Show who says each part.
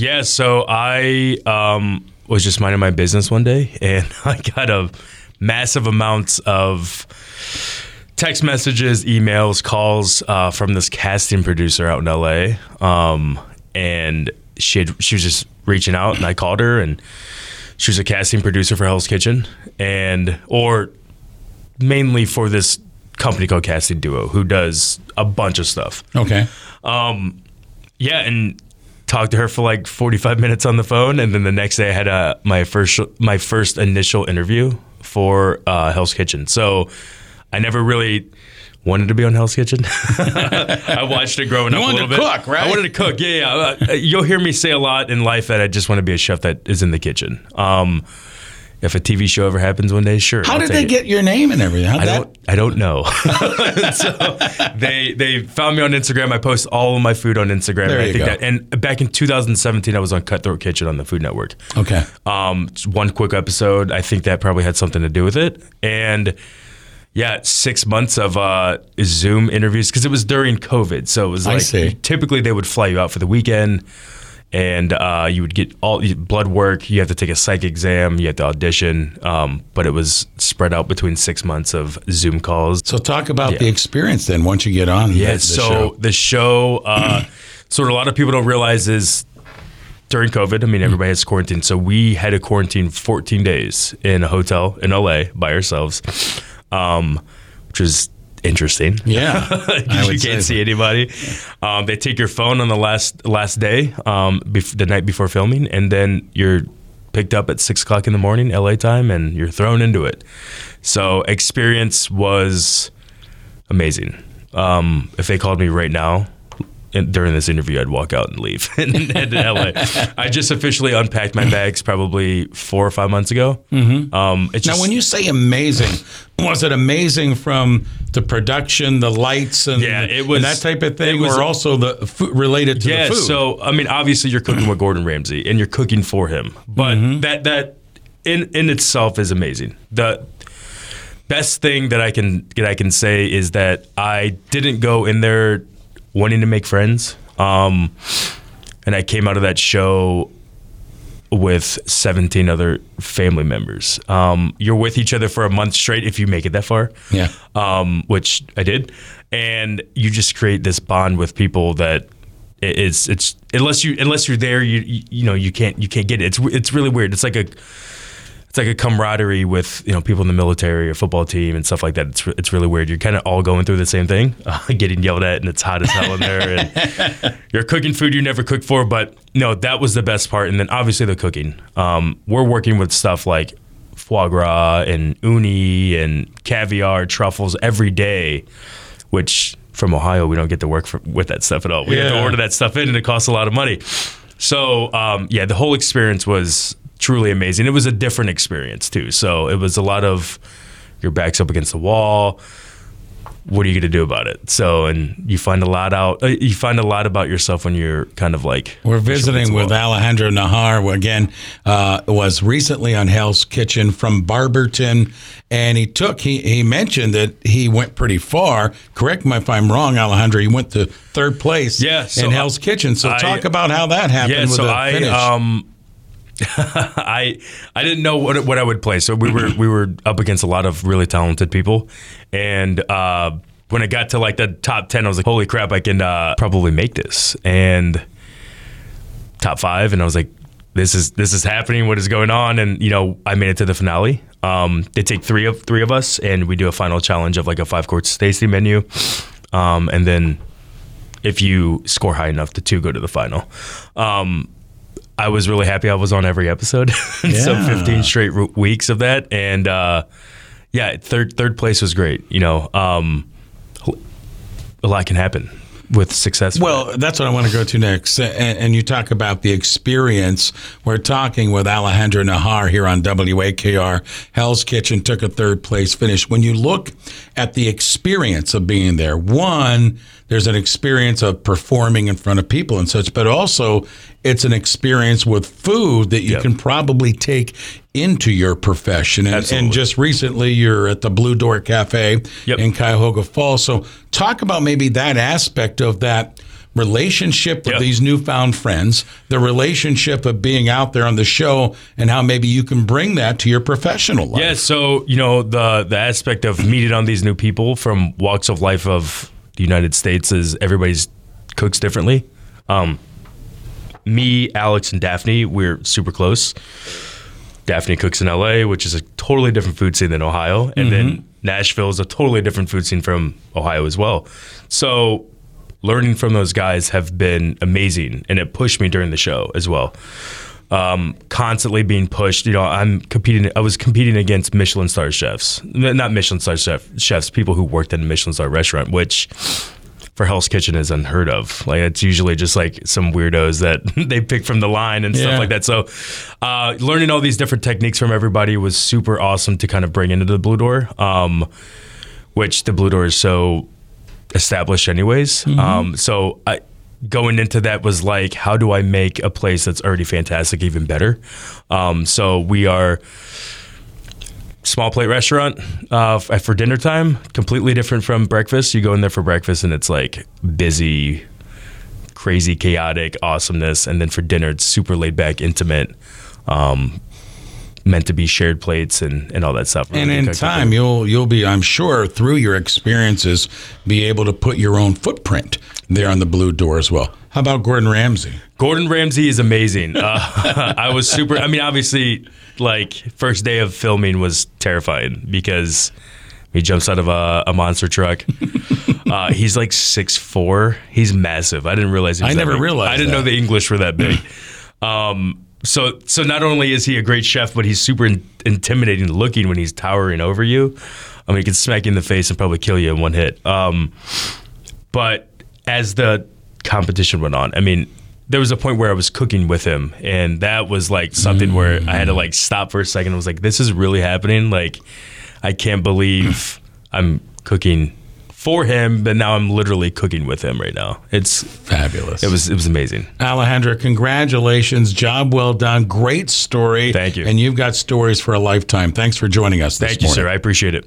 Speaker 1: Yeah, so I um, was just minding my business one day, and I got a massive amounts of text messages, emails, calls uh, from this casting producer out in LA, um, and she had, she was just reaching out, and I called her, and she was a casting producer for Hell's Kitchen, and or mainly for this company called Casting Duo, who does a bunch of stuff.
Speaker 2: Okay.
Speaker 1: Yeah, and talked to her for like 45 minutes on the phone, and then the next day I had a, my first my first initial interview for uh, Hell's Kitchen. So I never really wanted to be on Hell's Kitchen. I watched it growing
Speaker 2: You
Speaker 1: up a
Speaker 2: wanted
Speaker 1: little
Speaker 2: to
Speaker 1: bit.
Speaker 2: cook, right?
Speaker 1: I wanted to cook. Yeah, yeah. Uh, you'll hear me say a lot in life that I just want to be a chef that is in the kitchen. Um, if a TV show ever happens one day, sure.
Speaker 2: How
Speaker 1: I'll
Speaker 2: did they
Speaker 1: it.
Speaker 2: get your name and everything? How'd
Speaker 1: I don't. I don't know. so they they found me on Instagram. I post all of my food on Instagram.
Speaker 2: There you
Speaker 1: think
Speaker 2: go.
Speaker 1: that. And back in 2017, I was on Cutthroat Kitchen on the Food Network.
Speaker 2: Okay.
Speaker 1: Um, one quick episode. I think that probably had something to do with it. And yeah, six months of uh, Zoom interviews because it was during COVID. So it was like typically they would fly you out for the weekend. And uh, you would get all blood work. You have to take a psych exam. You have to audition. Um, but it was spread out between six months of Zoom calls.
Speaker 2: So talk about
Speaker 1: Yeah.
Speaker 2: the experience then once you get on.
Speaker 1: Yeah.
Speaker 2: the, the
Speaker 1: so
Speaker 2: show.
Speaker 1: the show, uh, sort of a lot of people don't realize is during COVID. I mean, everybody has quarantine. So we had to quarantine 14 days in a hotel in LA by ourselves, um, which was interesting.
Speaker 2: Yeah,
Speaker 1: you can't
Speaker 2: so.
Speaker 1: see anybody. Um, they take your phone on the last last day, um, bef- the night before filming, and then you're picked up at six o'clock in the morning, LA time, and you're thrown into it. So experience was amazing. Um, if they called me right now in, during this interview, I'd walk out and leave and head to LA. I just officially unpacked my bags probably four or five months ago. Mm-hmm. Um, it's
Speaker 2: Now,
Speaker 1: just,
Speaker 2: when you say amazing, was it amazing from the production, the lights, and,
Speaker 1: Yeah, it
Speaker 2: and
Speaker 1: was-
Speaker 2: that type of thing,
Speaker 1: was-
Speaker 2: or also the food related to
Speaker 1: yeah,
Speaker 2: the food?
Speaker 1: so I mean, obviously you're cooking with Gordon Ramsay and you're cooking for him, but
Speaker 2: Mm-hmm.
Speaker 1: that that in in itself is amazing. The best thing that I can that I can say is that I didn't go in there wanting to make friends, um, and I came out of that show with 17 other family members. Um, you're with each other for a month straight if you make it that far
Speaker 2: yeah,
Speaker 1: um, which I did, and you just create this bond with people that it's it's unless you unless you're there, you you, you know you can't you can't get it. It's it's really weird. It's like a it's like a camaraderie with you know people in the military or football team and stuff like that. It's re- it's really weird. You're kind of all going through the same thing, uh, getting yelled at, and it's hot as hell in there. And you're cooking food you never cooked for, but no, that was the best part. And then obviously the cooking. Um, we're working with stuff like foie gras and uni and caviar, truffles every day, which from Ohio we don't get to work for, with that stuff at all. We have to order that stuff in, and it costs a lot of money. So um, yeah, the whole experience was truly amazing. It was a different experience too. So it was a lot of your back's up against the wall. What are you going to do about it? So, and you find a lot out. Uh, you find a lot about yourself when you're kind of like
Speaker 2: We're visiting with. Alejandro Nahar, who again uh, was recently on Hell's Kitchen from Barberton, and he took he he mentioned that he went pretty far. Correct me if I'm wrong, Alejandro. He went to third place
Speaker 1: Yeah, so
Speaker 2: in Hell's Kitchen. So
Speaker 1: I-
Speaker 2: talk about how that happened
Speaker 1: Yeah,
Speaker 2: with
Speaker 1: so I
Speaker 2: finish.
Speaker 1: um I I didn't know what what I would play. So we were we were up against a lot of really talented people, and uh, when it got to like the top ten, I was like, "Holy crap! I can uh, probably make this." And top five, and I was like, "This is this is happening. What is going on?" And you know, I made it to the finale. Um, they take three of three of us, and we do a final challenge of like a five course tasting menu, um, and then if you score high enough, the two go to the final. Um, I was really happy I was on every episode. so 15 straight weeks of that. And uh, yeah, third third place was great. You know, um, a lot can happen with success.
Speaker 2: Well, that's what I want to go to next. And, and you talk about the experience. We're talking with Alejandro Nahar here on WAKR. Hell's Kitchen took a third place finish. When you look at the experience of being there, one, there's an experience of performing in front of people and such, but also it's an experience with food that you
Speaker 1: Yep.
Speaker 2: can probably take into your profession. And, and just recently, you're at the Blue Door Cafe
Speaker 1: Yep.
Speaker 2: in Cuyahoga Falls. So, talk about maybe that aspect of that relationship with
Speaker 1: Yep.
Speaker 2: these newfound friends, the relationship of being out there on the show, and how maybe you can bring that to your professional life.
Speaker 1: Yeah, so you know the the aspect of meeting on these new people from walks of life of the United States is everybody's cooks differently. Um, me, Alex, and Daphne, we're super close. Daphne cooks in LA, which is a totally different food scene than Ohio, and then Nashville is a totally different food scene from Ohio as well. So learning from those guys have been amazing, and it pushed me during the show as well um, constantly being pushed. You know, I'm competing. I was competing against Michelin star chefs, not Michelin star chef, chefs, people who worked in a Michelin star restaurant, which for Hell's Kitchen is unheard of. Like it's usually just like some weirdos that they pick from the line and
Speaker 2: Yeah.
Speaker 1: stuff like that. So, uh, learning all these different techniques from everybody was super awesome to kind of bring into the Blue Door, um, which the Blue Door is so established anyways. Um, so I, going into that was like, how do I make a place that's already fantastic even better? Um, so we are small plate restaurant uh, for dinner time, completely different from breakfast. You go in there for breakfast and it's like busy, crazy, chaotic awesomeness, and then for dinner it's super laid back, intimate. Um, meant to be shared plates and, and all that stuff.
Speaker 2: And in time, you'll you'll be, I'm sure, through your experiences, be able to put your own footprint there on the blue door as well. How about Gordon Ramsay?
Speaker 1: Gordon Ramsay is amazing. Uh, I was super. I mean, obviously, like first day of filming was terrifying because he jumps out of a, a monster truck. Uh, he's like six four. He's massive. I didn't realize. He was
Speaker 2: I
Speaker 1: that
Speaker 2: never
Speaker 1: big.
Speaker 2: realized
Speaker 1: I didn't know the English were that big. um, so so not only is he a great chef, but he's super in- intimidating looking when he's towering over you. I mean, he can smack you in the face and probably kill you in one hit. Um, but as the competition went on, I mean, there was a point where I was cooking with him, and that was like something where I had to like stop for a second. I was like, "This is really happening!" Like, I can't believe I'm cooking for him, but now I'm literally cooking with him right now. It's
Speaker 2: Fabulous.
Speaker 1: it was it was amazing.
Speaker 2: Alejandro, congratulations. Job well done. Great story.
Speaker 1: Thank you.
Speaker 2: And you've got stories for a lifetime. Thanks for joining us this
Speaker 1: Thank you,
Speaker 2: morning.
Speaker 1: sir. I appreciate it.